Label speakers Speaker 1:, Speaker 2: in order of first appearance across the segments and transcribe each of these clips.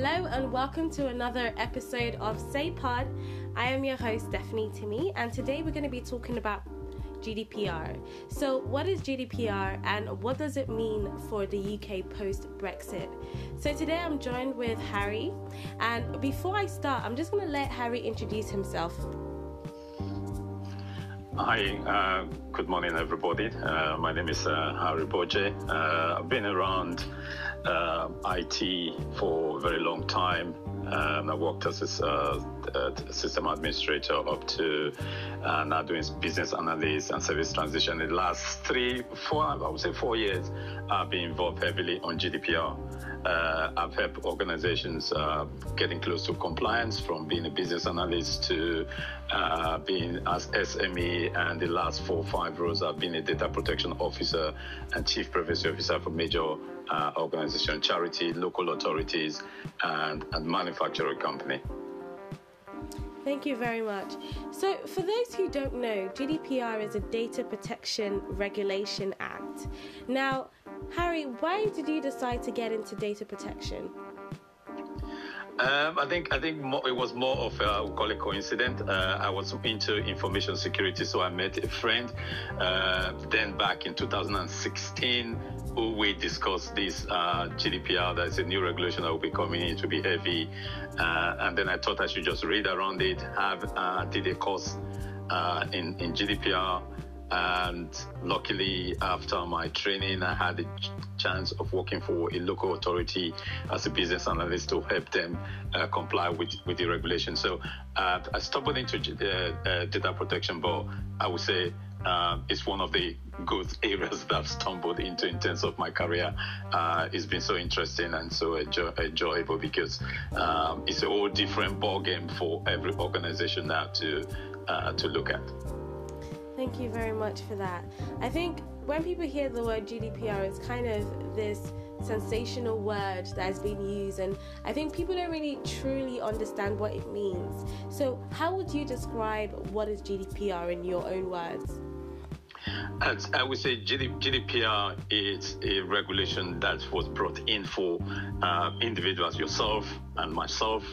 Speaker 1: Hello and welcome to another episode of Say Pod. I am your host Stephanie Itimi, and today we're going to be talking about GDPR. So, what is GDPR and what does it mean for the UK post Brexit? So, today I'm joined with Harry, and before I start, I'm just going to let Harry introduce himself.
Speaker 2: Hi, uh, good morning, everybody. Uh, my name is uh, Harry Boje. Uh, I've been around IT for a very long time. Um, I worked as a uh, system administrator up to uh, now doing business analyst and service transition. In the last three, four, I would say four years, I've been involved heavily on GDPR. Uh, I've helped organizations uh, getting close to compliance from being a business analyst to uh, being as SME. And the last four, or five roles, I've been a data protection officer and chief privacy officer for major uh, organization, charity, local authorities, and, and manufacturing company.
Speaker 1: Thank you very much. So, for those who don't know, GDPR is a Data Protection Regulation Act. Now, Harry, why did you decide to get into data protection?
Speaker 2: Um, I think I think it was more of a call it coincidence. Uh, I was into information security, so I met a friend. Uh, then back in 2016, who we discussed this uh, GDPR. That's a new regulation that will be coming in to be heavy, uh, and then I thought I should just read around it. Have uh, did a course uh, in in GDPR and luckily after my training i had a chance of working for a local authority as a business analyst to help them uh, comply with, with the regulation so uh, i stumbled into uh, uh, data protection but i would say uh, it's one of the good areas that I've stumbled into in terms of my career. Uh, it's been so interesting and so enjoy- enjoyable because um, it's a whole different ball game for every organization now to to look at.
Speaker 1: Thank you very much for that. I think when people hear the word GDPR, it's kind of this sensational word that has been used, and I think people don't really truly understand what it means. So, how would you describe what is GDPR in your own words?
Speaker 2: I would say GDPR is a regulation that was brought in for uh, individuals, yourself and myself.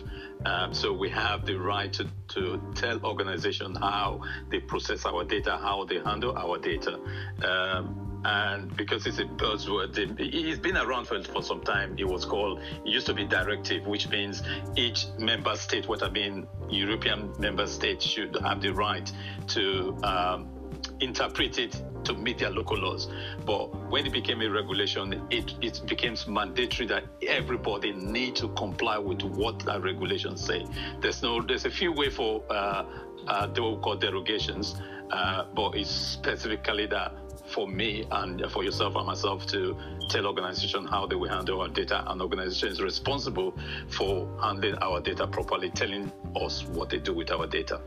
Speaker 2: Um, so we have the right to, to tell organizations how they process our data, how they handle our data. Um, and because it's a buzzword, it's been around for, for some time. It was called, it used to be directive, which means each member state, what I mean, European member state should have the right to um, interpret it to meet their local laws. But when it became a regulation, it, it became mandatory that everybody need to comply with what that regulation say. There's no there's a few way for uh, uh, they will call derogations, uh, but it's specifically that for me and for yourself and myself to tell organizations how they will handle our data and organization is responsible for handling our data properly, telling us what they do with our data.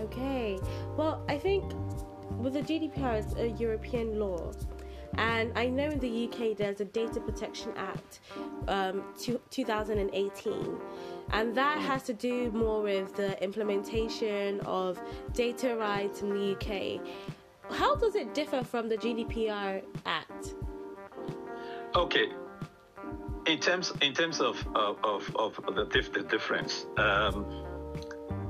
Speaker 1: Okay. Well, I think with the GDPR, it's a European law. And I know in the UK there's a Data Protection Act um, 2018, and that has to do more with the implementation of data rights in the UK. How does it differ from the GDPR Act?
Speaker 2: Okay, in terms in terms of of, of, of the, dif- the difference, um,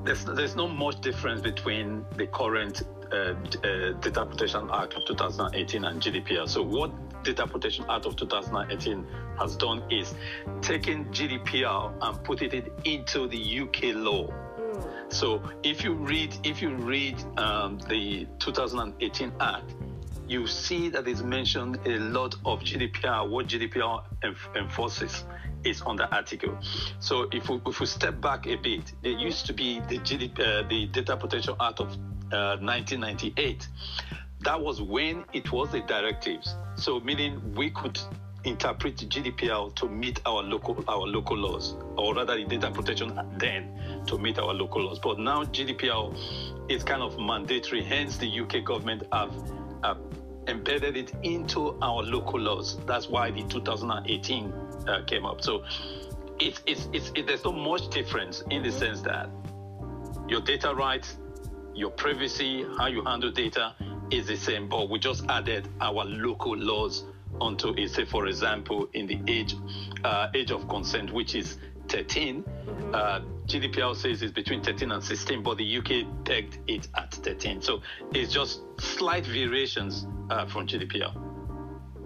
Speaker 2: there's there's not much difference between the current Data Protection Act of 2018 and GDPR. So what Data Protection Act of 2018 has done is taken GDPR and put it into the UK law. So if you read if you read um, the 2018 Act, you see that it's mentioned a lot of GDPR, what GDPR enf- enforces is on the article. So if we, if we step back a bit, there used to be the, GDP, uh, the Data Protection Act of uh, 1998. That was when it was the directives. So meaning we could interpret GDPR to meet our local our local laws, or rather the data protection then to meet our local laws. But now GDPR is kind of mandatory. Hence, the UK government have uh, embedded it into our local laws. That's why the 2018 uh, came up. So it's, it's, it's, it, there's not much difference in the sense that your data rights, your privacy, how you handle data is the same, but we just added our local laws onto it. Say, for example, in the age uh, age of consent, which is 13, mm-hmm. uh, GDPR says it's between 13 and 16, but the UK pegged it at 13. So it's just slight variations uh, from GDPR.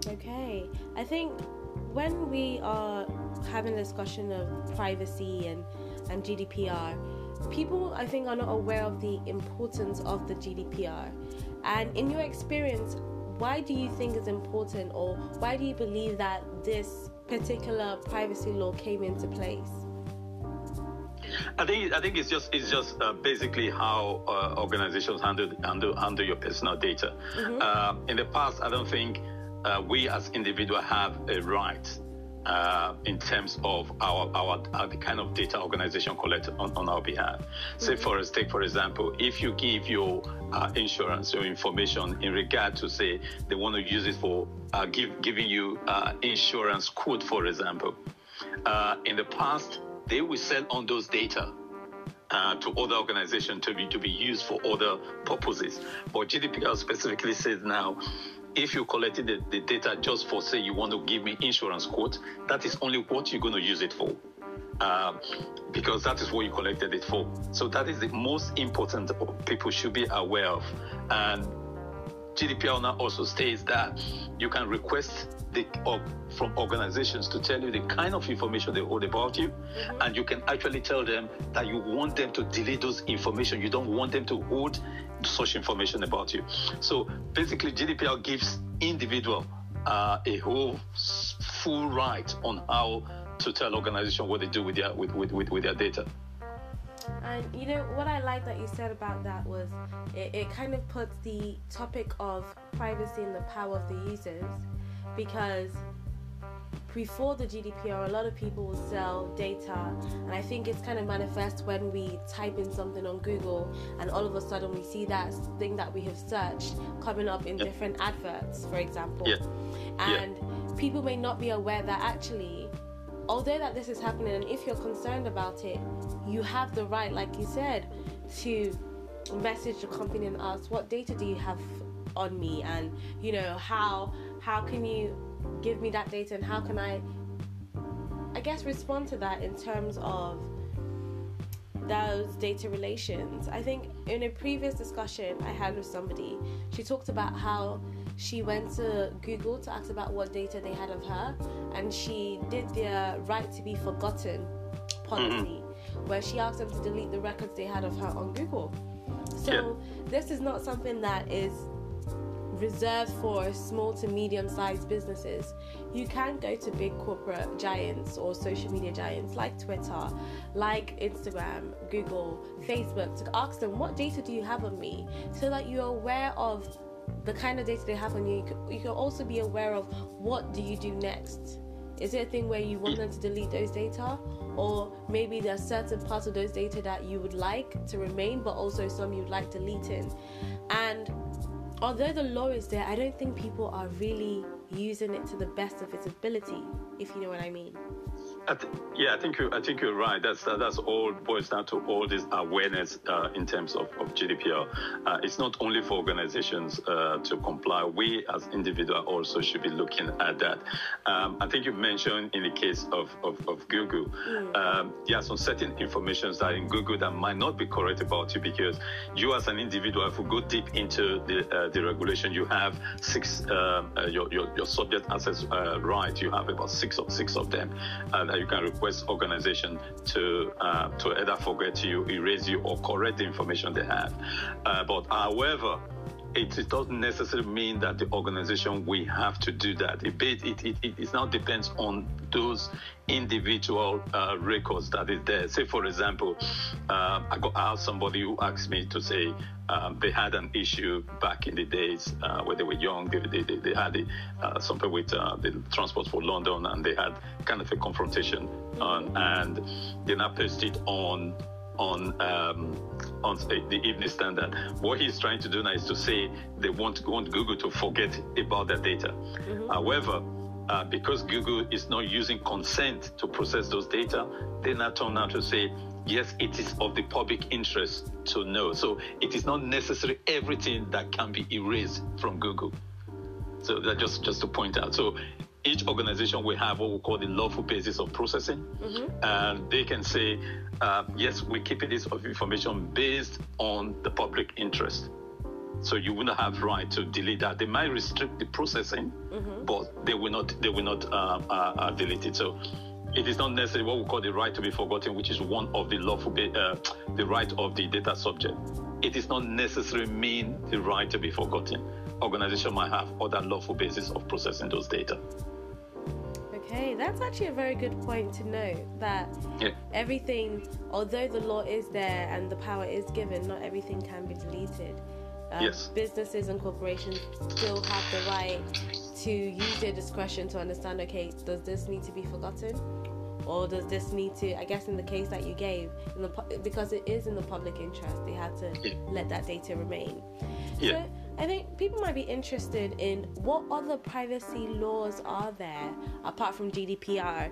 Speaker 1: Okay, I think when we are having a discussion of privacy and and GDPR, people I think are not aware of the importance of the GDPR. And in your experience, why do you think it's important or why do you believe that this particular privacy law came into place?
Speaker 2: I think I think it's just it's just uh, basically how uh, organizations handle handle handle your personal data. Mm-hmm. Uh, in the past, I don't think uh, we as individuals have a right uh, in terms of our, our, our, the kind of data organization collect on, on our behalf. Mm-hmm. Say for us, take for example, if you give your uh, insurance or information in regard to say they want to use it for uh, give, giving you uh, insurance quote, for example, uh, in the past they will sell on those data. Uh, to other organizations to be to be used for other purposes, but GDPR specifically says now if you collected the, the data just for say you want to give me insurance quote, that is only what you're going to use it for. Um, because that is what you collected it for. So that is the most important people should be aware of. And GDPR now also states that you can request the, from organizations to tell you the kind of information they hold about you, mm-hmm. and you can actually tell them that you want them to delete those information. You don't want them to hold such information about you. So basically, GDPR gives individual uh, a whole full right on how to tell organization what they do with their with, with, with, with their data.
Speaker 1: And you know what I like that you said about that was it, it kind of puts the topic of privacy and the power of the users because before the GDPR, a lot of people will sell data, and I think it's kind of manifest when we type in something on Google, and all of a sudden we see that thing that we have searched coming up in different adverts, for example.
Speaker 2: Yeah.
Speaker 1: And yeah. people may not be aware that actually, although that this is happening, and if you're concerned about it, you have the right, like you said, to message the company and ask, "What data do you have on me?" and you know how how can you give me that data and how can I I guess respond to that in terms of those data relations. I think in a previous discussion I had with somebody, she talked about how she went to Google to ask about what data they had of her, and she did their right to be forgotten policy, mm-hmm. where she asked them to delete the records they had of her on Google. So, yeah. this is not something that is reserved for small to medium sized businesses. You can go to big corporate giants or social media giants like Twitter, like Instagram, Google, Facebook to ask them, What data do you have on me? so that you're aware of the kind of data they have on you. You can also be aware of what do you do next. Is it a thing where you want them to delete those data? Or maybe there are certain parts of those data that you would like to remain, but also some you'd like deleting. And although the law is there, I don't think people are really using it to the best of its ability, if you know what I mean.
Speaker 2: I th- yeah, I think you I think you're right. That's uh, that's all boils down to all this awareness uh, in terms of, of GDPR. Uh, it's not only for organizations uh, to comply. We as individuals also should be looking at that. Um, I think you mentioned in the case of, of, of Google, mm. um, there are some certain informations that in Google that might not be correct about you because you as an individual, if you go deep into the uh, the regulation, you have six uh, your, your, your subject access right. You have about six of six of them that you can request organization to uh, to either forget you, erase you, or correct the information they have. Uh, but however, it, doesn't necessarily mean that the organization we have to do that. It, it, it, it now depends on those individual uh, records that is there. Say, for example, uh, I got asked somebody who asked me to say um, they had an issue back in the days uh, when they were young. They, they, they, they had uh, something with uh, the Transport for London, and they had kind of a confrontation, on, and they now posted on on um, on the Evening Standard. What he's trying to do now is to say they want want Google to forget about their data. Mm-hmm. However, uh, because Google is not using consent to process those data, they now turn out to say yes, it is of the public interest to know. So it is not necessarily everything that can be erased from Google. So that just just to point out. So each organization will have what we call the lawful basis of processing, mm-hmm. and they can say, uh, yes, we keep this information based on the public interest. So you will not have right to delete that. They might restrict the processing, mm-hmm. but they will not they will not uh, uh, uh, delete it. So it is not necessarily what we call the right to be forgotten, which is one of the lawful uh, the right of the data subject. It is not necessarily mean the right to be forgotten. Organization might have other lawful basis of processing those data.
Speaker 1: Okay, that's actually a very good point to note that yeah. everything, although the law is there and the power is given, not everything can be deleted.
Speaker 2: Um, yes.
Speaker 1: Businesses and corporations still have the right to use their discretion to understand okay, does this need to be forgotten? Or does this need to, I guess, in the case that you gave, the, because it is in the public interest, they had to yeah. let that data remain.
Speaker 2: Yeah.
Speaker 1: So I think people might be interested in what other privacy laws are there apart from GDPR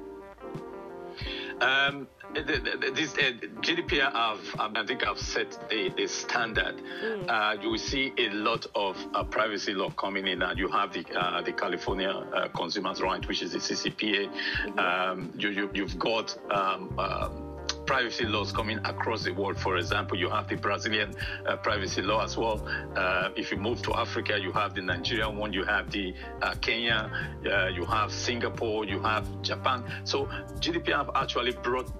Speaker 2: um, this uh, GDPR, have, um, I think, I've set the, the standard. Mm. Uh, you will see a lot of uh, privacy law coming in, and you have the uh, the California uh, Consumers Right, which is the CCPA. Mm-hmm. Um, you, you, have got um, um privacy laws coming across the world. For example, you have the Brazilian uh, privacy law as well. Uh, if you move to Africa, you have the Nigerian one, you have the uh, Kenya, uh, you have Singapore, you have Japan. So GDPR have actually brought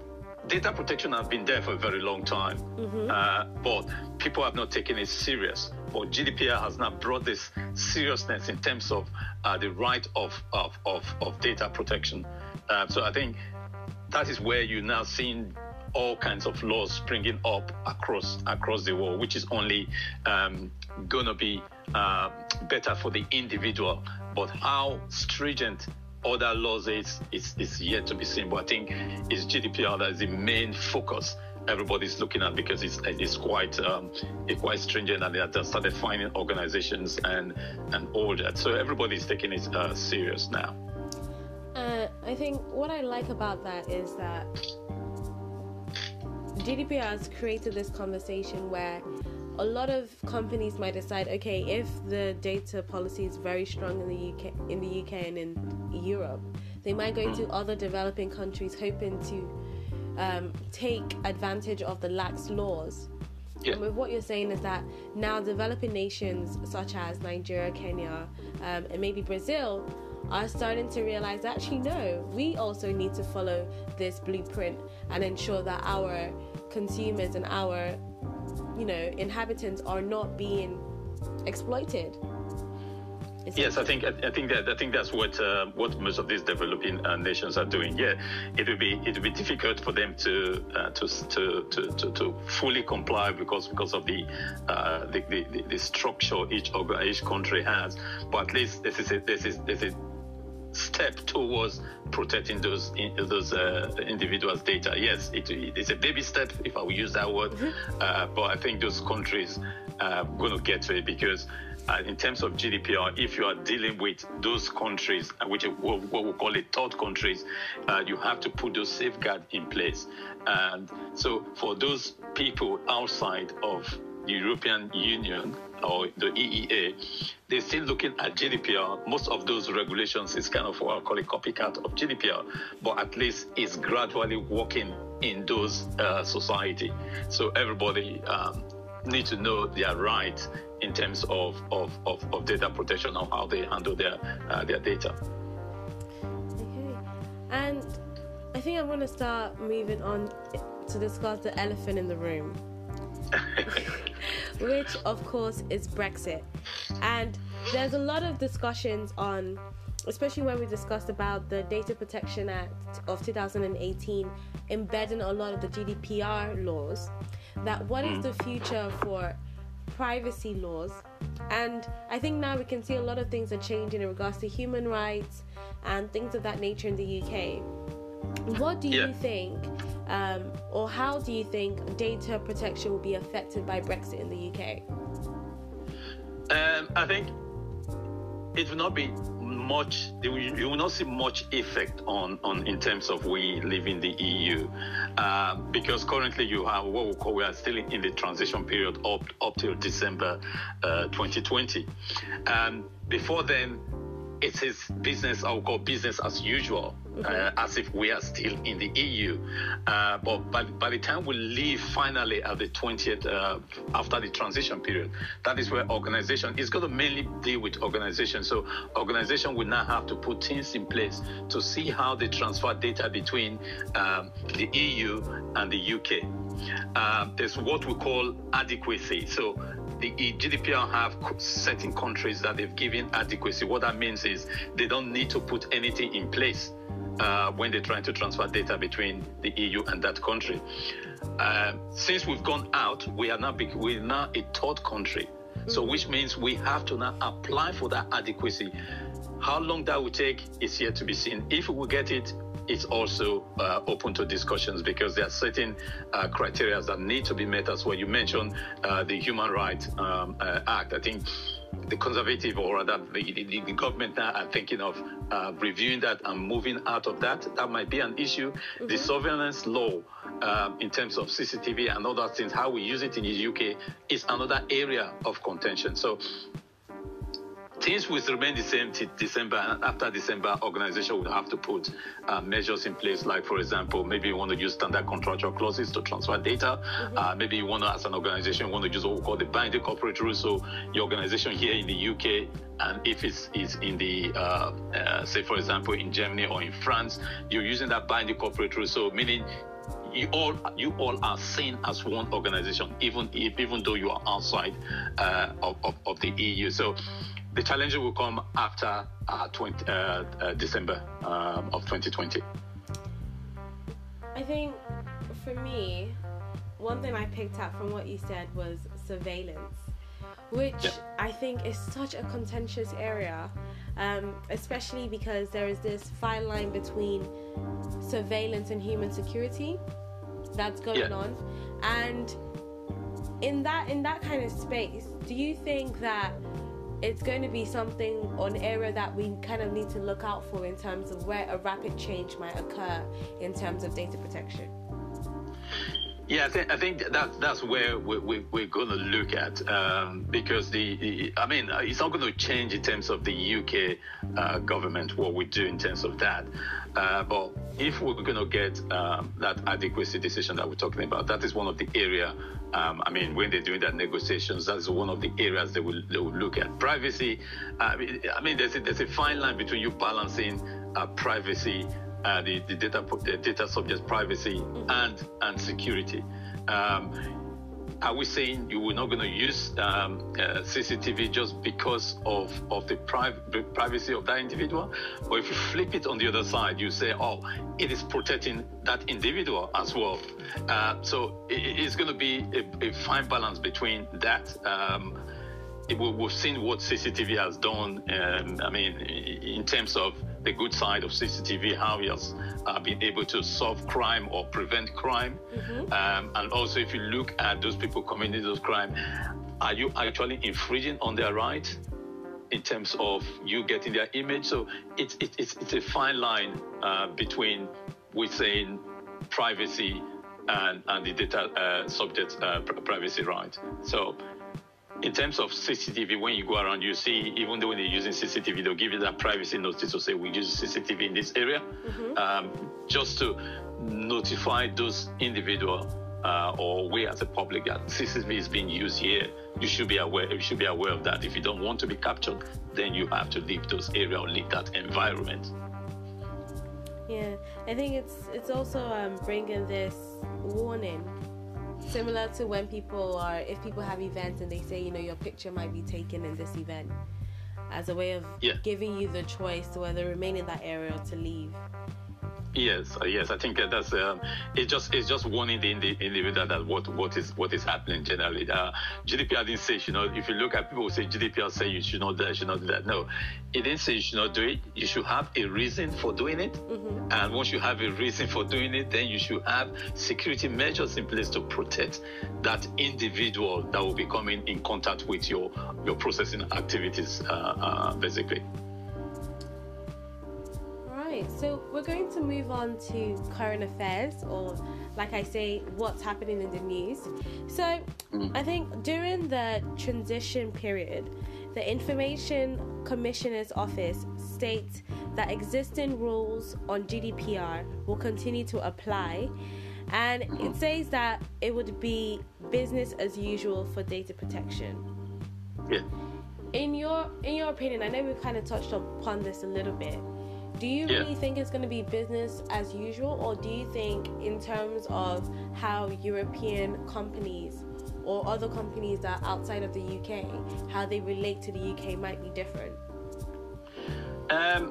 Speaker 2: data protection has been there for a very long time, mm-hmm. Uh, but people have not taken it serious. But GDPR has now brought this seriousness in terms of uh, the right of, of, of, of data protection. so I think that is where you're now seeing all kinds of laws springing up across across the world, which is only um, gonna be uh, better for the individual. But how stringent other laws is, is is yet to be seen. But I think it's GDPR that is the main focus everybody's looking at because it's it's quite um, it's quite stringent and they have started finding organizations and and all that. So everybody's taking it uh, serious now.
Speaker 1: Uh, I think what I like about that is that GDPR has created this conversation where a lot of companies might decide, okay, if the data policy is very strong in the UK, in the UK and in Europe, they might go to other developing countries hoping to um, take advantage of the lax laws. Yeah. And with what you're saying is that now developing nations such as Nigeria, Kenya, um, and maybe Brazil are starting to realize actually no, we also need to follow this blueprint and ensure that our consumers and our you know inhabitants are not being exploited
Speaker 2: Yes, I think I think that I think that's what uh, what most of these developing uh, nations are doing. Yeah, it will be it will be difficult for them to uh, to, to, to, to fully comply because because of the uh, the, the, the structure each each country has. But at least this is a, this is this is step towards protecting those those uh, individuals' data. Yes, it, it's a baby step, if I will use that word, mm-hmm. uh, but I think those countries are going to get to it because. Uh, in terms of GDPR, if you are dealing with those countries, uh, which are what we call it third countries, uh, you have to put those safeguards in place. And so, for those people outside of the European Union or the EEA, they're still looking at GDPR. Most of those regulations is kind of what I call a copycat of GDPR, but at least it's gradually working in those uh, society. So everybody um, need to know their rights in terms of, of, of, of, data protection and how they handle their uh, their data.
Speaker 1: Okay, and I think I'm going to start moving on to discuss the elephant in the room. which of course is Brexit. And there's a lot of discussions on, especially when we discussed about the Data Protection Act of 2018 embedding a lot of the GDPR laws, that what is hmm. the future for privacy laws? And I think now we can see a lot of things are changing in regards to human rights and things of that nature in the UK. What do you yeah. think um, or how do you think data protection will be affected by Brexit in the UK?
Speaker 2: Um, I think it will not be much. You will not see much effect on, on in terms of we in the EU, uh, because currently you have what we call we are still in the transition period up up till December uh, 2020. Um, before then, it is business, I would call business as usual. Uh, as if we are still in the EU. Uh, but by, by the time we leave finally at the 20th, uh, after the transition period, that is where organization is going to mainly deal with organization. So organization will now have to put things in place to see how they transfer data between um, the EU and the UK. Um, there's what we call adequacy. So the GDPR have certain countries that they've given adequacy. What that means is they don't need to put anything in place uh, when they're trying to transfer data between the EU and that country. Uh, since we've gone out, we are now we're now a third country. So, which means we have to now apply for that adequacy. How long that will take is yet to be seen. If we get it, it's also uh, open to discussions because there are certain uh, criteria that need to be met as well. You mentioned uh, the Human Rights um, uh, Act. I think the conservative or rather the, the, the government now are thinking of uh, reviewing that and moving out of that. That might be an issue. Mm-hmm. The surveillance law um, in terms of CCTV and other things, how we use it in the UK is another area of contention. So things will remain the same till December. And after December, organization will have to put uh, measures in place, like, for example, maybe you want to use standard contractual clauses to transfer data. Mm-hmm. Uh, maybe you want to, as an organization, want to use what we call the binding corporate rules. So your organization here in the UK, and if it's, it's in the, uh, uh, say, for example, in Germany or in France, you're using that binding corporate rule. So meaning you all you all are seen as one organization, even if, even though you are outside uh, of, of, of, the EU. So the challenge will come after uh, 20, uh, uh, December um, of 2020.
Speaker 1: I think for me, one thing I picked up from what you said was surveillance, which yeah. I think is such a contentious area, um, especially because there is this fine line between surveillance and human security that's going yeah. on, and in that in that kind of space, do you think that it's going to be something or an area that we kind of need to look out for in terms of where a rapid change might occur in terms of data protection.
Speaker 2: Yeah, I think, I think that that's where we, we, we're going to look at um, because the, I mean, it's not going to change in terms of the UK uh, government what we do in terms of that. Uh, but if we're going to get um, that adequacy decision that we're talking about, that is one of the area um, I mean, when they're doing that negotiations, that's one of the areas they will, they will look at. Privacy, uh, I mean, there's a, there's a fine line between you balancing uh, privacy, uh, the, the, data, the data subject privacy, and, and security. Um, are we saying you were not going to use um, uh, CCTV just because of, of the, pri- privacy of that individual? Or if you flip it on the other side, you say, oh, it is protecting that individual as well. Uh, so it, it's going to be a, a, fine balance between that. Um, we've seen what CCTV has done. Um, I mean, in terms of the good side of CCTV, how he has uh, been able to solve crime or prevent crime. Mm-hmm. Um, and also, if you look at those people committing those crimes, are you actually infringing on their right in terms of you getting their image? So it's it's it's a fine line uh, between we saying privacy and and the data uh, subject uh, privacy right. So in terms of CCTV, when you go around, you see, even though when they're using CCTV, they'll give you that privacy notice to say, we use CCTV in this area, mm-hmm. um, just to notify those individual uh, or we as a public that CCTV is being used here. You should be aware. You should be aware of that. If you don't want to be captured, then you have to leave those area or leave that environment.
Speaker 1: Yeah, I think it's it's also um, bringing this warning similar to when people are if people have events and they say you know your picture might be taken in this event as a way of yeah. giving you the choice to whether remain in that area or to leave
Speaker 2: Yes, uh, yes, I think uh, that's um, it. Just it's just warning the individual that what what is what is happening generally. Uh, GDPR didn't say you know if you look at people who say GDPR say you should not do that, should not do that. No, it didn't say you should not do it. You should have a reason for doing it, mm-hmm. and once you have a reason for doing it, then you should have security measures in place to protect that individual that will be coming in contact with your your processing activities, uh, uh basically.
Speaker 1: So we're going to move on to current affairs, or like I say, what's happening in the news. So mm. I think during the transition period, the Information Commissioner's Office states that existing rules on GDPR will continue to apply, and it says that it would be business as usual for data protection.
Speaker 2: Yeah.
Speaker 1: In your in your opinion, I know we've kind of touched upon this a little bit. Do you
Speaker 2: Yeah.
Speaker 1: really think it's going to be business as usual, or do you think, in terms of how European companies or other companies that are outside of the UK, how they relate to the UK might be different?
Speaker 2: Um,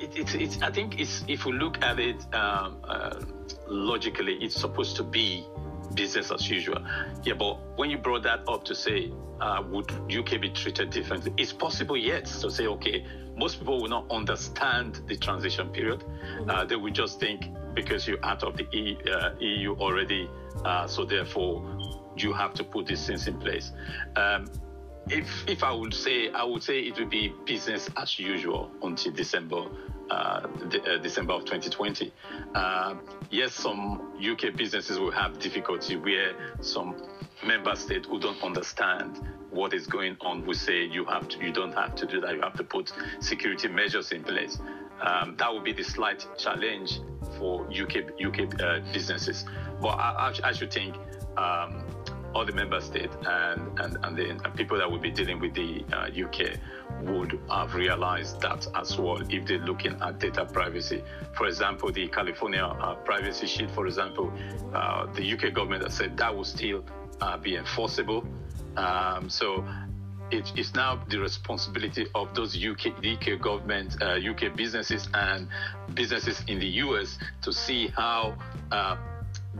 Speaker 2: it, it's, it's, I think it's, if we look at it um, uh, logically, it's supposed to be business as usual. Yeah, but when you brought that up to say, uh, would UK be treated differently? It's possible, yes, to say, okay, most people will not understand the transition period. Uh, they will just think because you're out of the e, uh, EU already, uh, so therefore you have to put these things in place. Um, if if I would say, I would say it would be business as usual until December, uh, de- uh, December of 2020. Uh, yes, some UK businesses will have difficulty where some member states who don't understand what is going on will say you have to, you don't have to do that. You have to put security measures in place. Um, that would be the slight challenge for UK UK uh, businesses. But I, I, I should think. Um, all the member states and, and, and the and people that will be dealing with the uh, UK would have realized that as well if they're looking at data privacy. For example, the California uh, Privacy Shield, for example, uh, the UK government has said that will still uh, be enforceable. Um, so it is now the responsibility of those UK, UK government, uh, UK businesses, and businesses in the US to see how uh,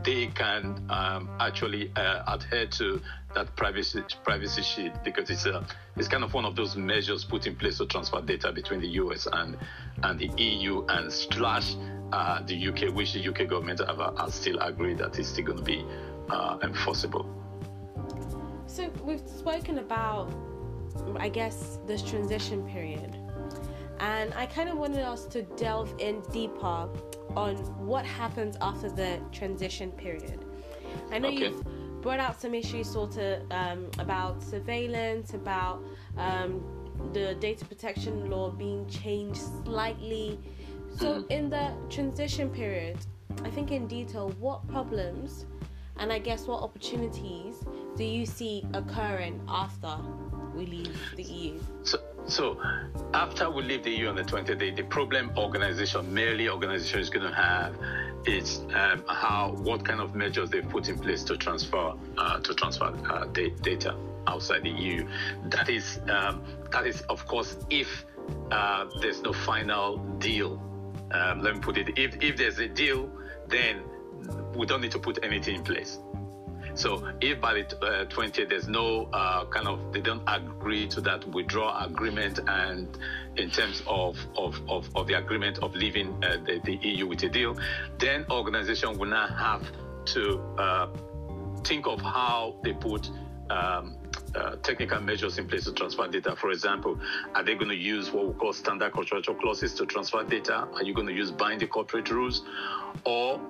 Speaker 2: they can um, actually uh, adhere to that privacy privacy sheet because it's a it's kind of one of those measures put in place to transfer data between the US and and the EU and slash uh, the UK, which the UK government have, have still agreed that it's still going to be uh, enforceable.
Speaker 1: So we've spoken about, I guess, this transition period, and I kind of wanted us to delve in deeper on what happens after the transition period. I know
Speaker 2: Okay.
Speaker 1: you've brought out some issues, sort of um, about surveillance, about um, the data protection law being changed slightly. So, in the transition period, I think in detail, what problems and I guess what opportunities do you see occurring after we leave the EU?
Speaker 2: So, so after we leave the EU on the 20th day, the problem organization, merely organization is going to have is um, how, what kind of measures they put in place to transfer, uh, to transfer uh, da- data outside the EU. That is, um, that is of course, if uh, there's no final deal. Um, let me put it. If if there's a deal, then we don't need to put anything in place. So if by the uh, 20th there's no uh, kind of they don't agree to that withdrawal agreement and in terms of of, of, of the agreement of leaving uh, the, the EU with a deal, then organization will now have to uh, think of how they put um, uh, technical measures in place to transfer data. For example, are they going to use what we call standard contractual clauses to transfer data? Are you going to use binding corporate rules? Or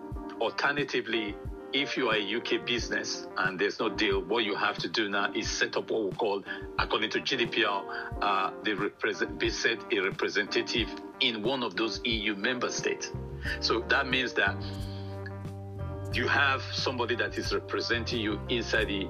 Speaker 2: alternatively, if you are a UK business and there's no deal, what you have to do now is set up what we call, according to GDPR, uh, they represent, be set a representative in one of those EU member states. So that means that you have somebody that is representing you inside the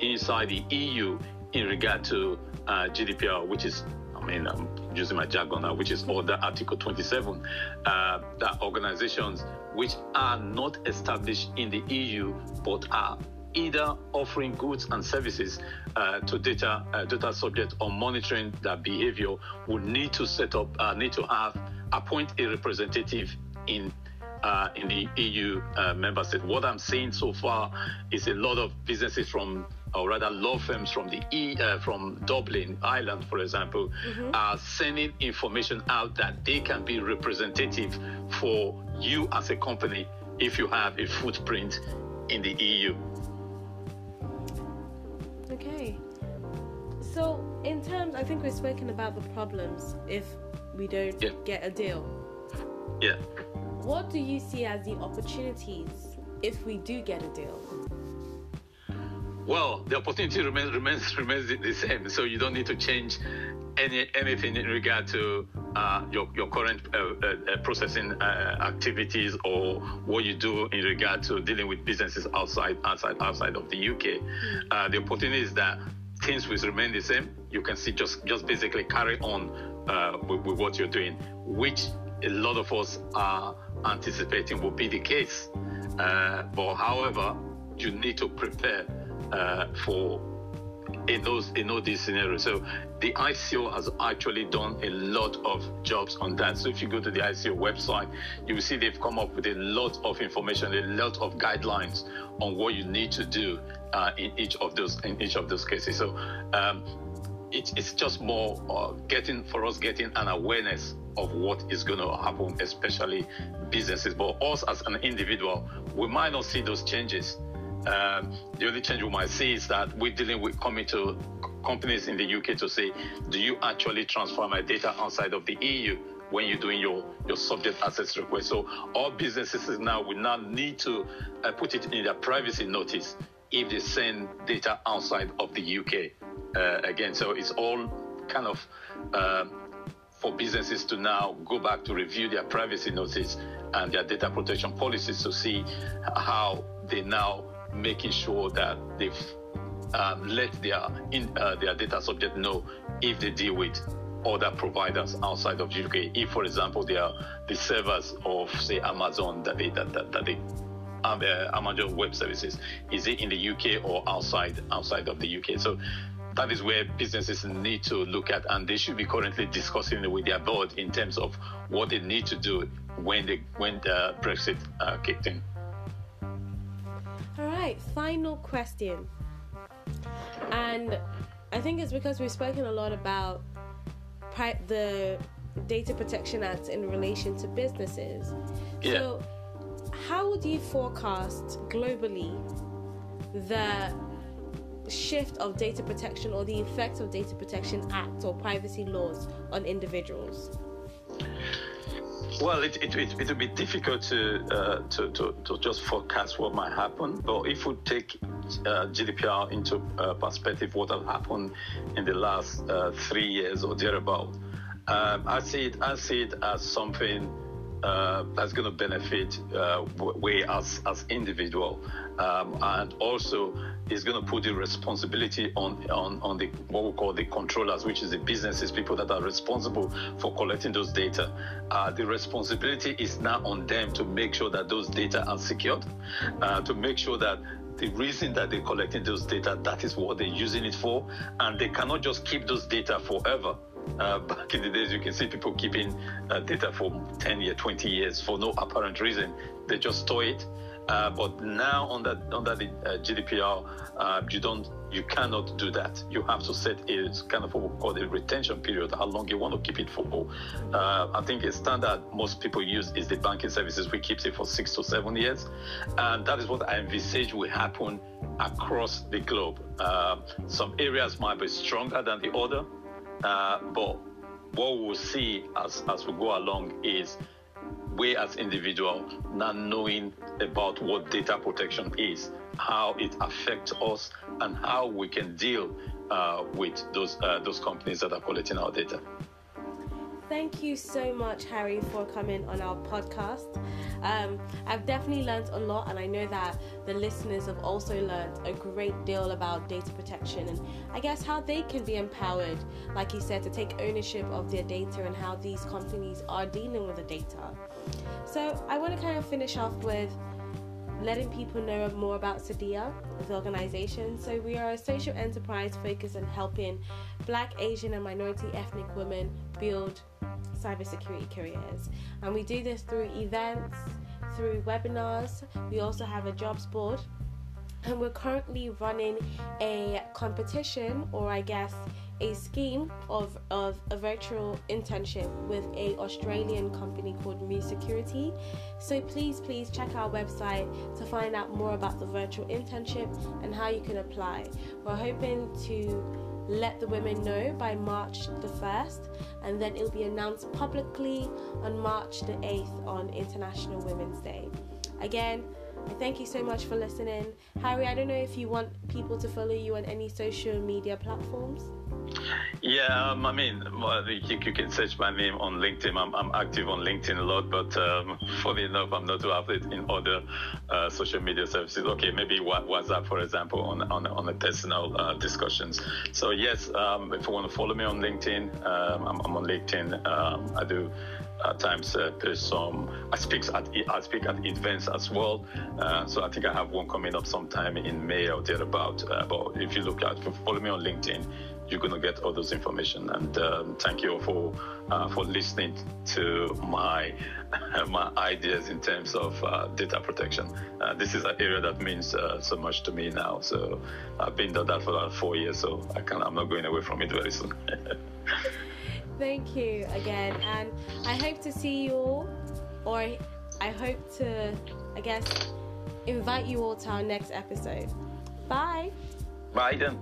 Speaker 2: inside the EU in regard to uh, GDPR, which is, I mean, I'm using my jargon now, which is Order Article 27. Uh, that organizations which are not established in the EU but are either offering goods and services uh, to data uh, data subjects or monitoring their behavior would need to set up uh, need to have appoint a representative in uh, in the EU uh, member state. What I'm seeing so far is a lot of businesses from, or rather law firms from the E, uh, from Dublin, Ireland, for example, are sending information out that they can be representative for you as a company if you have a footprint in the EU.
Speaker 1: Okay. So, in terms, I think we've spoken about the problems if we don't
Speaker 2: Yeah.
Speaker 1: get a deal.
Speaker 2: Yeah.
Speaker 1: What do you see as the opportunities if we do get a deal?
Speaker 2: Well, the opportunity remains remains remains the same. So you don't need to change any anything in regard to uh, your your current uh, uh, processing uh, activities or what you do in regard to dealing with businesses outside outside outside of the UK. Uh, the opportunity is that things will remain the same. You can see just just basically carry on uh, with, with what you're doing, which a lot of us are anticipating will be the case. but however, you need to prepare for in those in all these scenarios. So the ICO has actually done a lot of jobs on that. So if you go to the ICO website, you will see they've come up with a lot of information, a lot of guidelines on what you need to do uh, in each of those in each of those cases. So um, it, it's just more uh, getting for us getting an awareness of what is going to happen, especially businesses. But us as an individual, we might not see those changes um, the only change we might see is that we're dealing with coming to companies in the UK to say, do you actually transfer my data outside of the EU when you're doing your, your subject access request? So all businesses now will now need to uh, put it in their privacy notice if they send data outside of the UK. Uh, again, so it's all kind of uh, for businesses to now go back to review their privacy notice and their data protection policies to see how they now making sure that they've um, let their in, uh, their data subject know if they deal with other providers outside of the UK. If, for example, they are the servers of, say, Amazon that they that, that, that they um, uh, Amazon Web Services, is it in the UK or outside outside of the UK? So that is where businesses need to look at, and they should be currently discussing with their board in terms of what they need to do when they when the Brexit uh, kicked in.
Speaker 1: Right, final question. And I think it's because we've spoken a lot about the Data Protection Act in relation to businesses. Yeah. So, how do you forecast globally the shift of data protection or the effect of Data Protection Act or privacy laws on individuals?
Speaker 2: Well, it, it, it, will be difficult to, uh, to, to, to, just forecast what might happen. But if we take uh, GDPR into uh, perspective, what has happened in the last uh, three years or thereabout, um, I see it I see it as something uh, that's going to benefit uh, we as as individual, um, and also is going to put the responsibility on on on the what we call the controllers, which is the businesses, people that are responsible for collecting those data. Uh, the responsibility is now on them to make sure that those data are secured, uh, to make sure that the reason that they're collecting those data, that is what they're using it for, and they cannot just keep those data forever. Uh, back in the days, you can see people keeping uh, data for 10 years, 20 years for no apparent reason. They just store it. Uh, but now under under the uh, GDPR, uh, you don't, you cannot do that. You have to set a kind of what we call a retention period, how long you want to keep it for. Uh, I think a standard most people use is the banking services. We keep it for six to seven years, and that is what I envisage will happen across the globe. some areas might be stronger than the other. Uh, but what we'll see as, as we go along is we as individual not knowing about what data protection is, how it affects us, and how we can deal uh, with those uh, those companies that are collecting our data.
Speaker 1: Thank you so much, Harry, for coming on our podcast. Um, I've definitely learned a lot, and I know that the listeners have also learned a great deal about data protection and I guess how they can be empowered, like you said, to take ownership of their data and how these companies are dealing with the data. So, I want to kind of finish off with letting people know more about Seidea, the organization. So, we are a social enterprise focused on helping black, Asian, and minority ethnic women build cybersecurity careers. And we do this through events, through webinars. We also have a jobs board. And we're currently running a competition, or I guess a scheme of, of a virtual internship with a Australian company called Mu Security. So please, please check our website to find out more about the virtual internship and how you can apply. We're hoping to let the women know by March the 1st, and then it'll be announced publicly on March the 8th on International Women's Day. Again, I thank you so much for listening. Harry, I don't know if you want people to follow you on any social media platforms.
Speaker 2: Yeah, um, I mean, well, you, you, can search my name on LinkedIn. I'm, I'm active on LinkedIn a lot, but um, funny enough, I'm not too active in other uh, social media services. Okay, maybe WhatsApp, for example, on on, on the personal uh, discussions. So yes, um, if you want to follow me on LinkedIn, um, I'm, I'm, on LinkedIn. Um, I do at times uh, there's some I speak at I speak at events as well. Uh, so I think I have one coming up sometime in May or thereabout. Uh, but if you look at follow me on LinkedIn, you're to get all those information. And um, thank you for uh, for listening to my my ideas in terms of uh, data protection. Uh, this is an area that means so much to me now. So I've been doing that for about four years, so I can I'm not going away from it very soon.
Speaker 1: thank you again, and I hope to see you all, or I hope to, I guess, invite you all to our next episode. Bye.
Speaker 2: Bye then.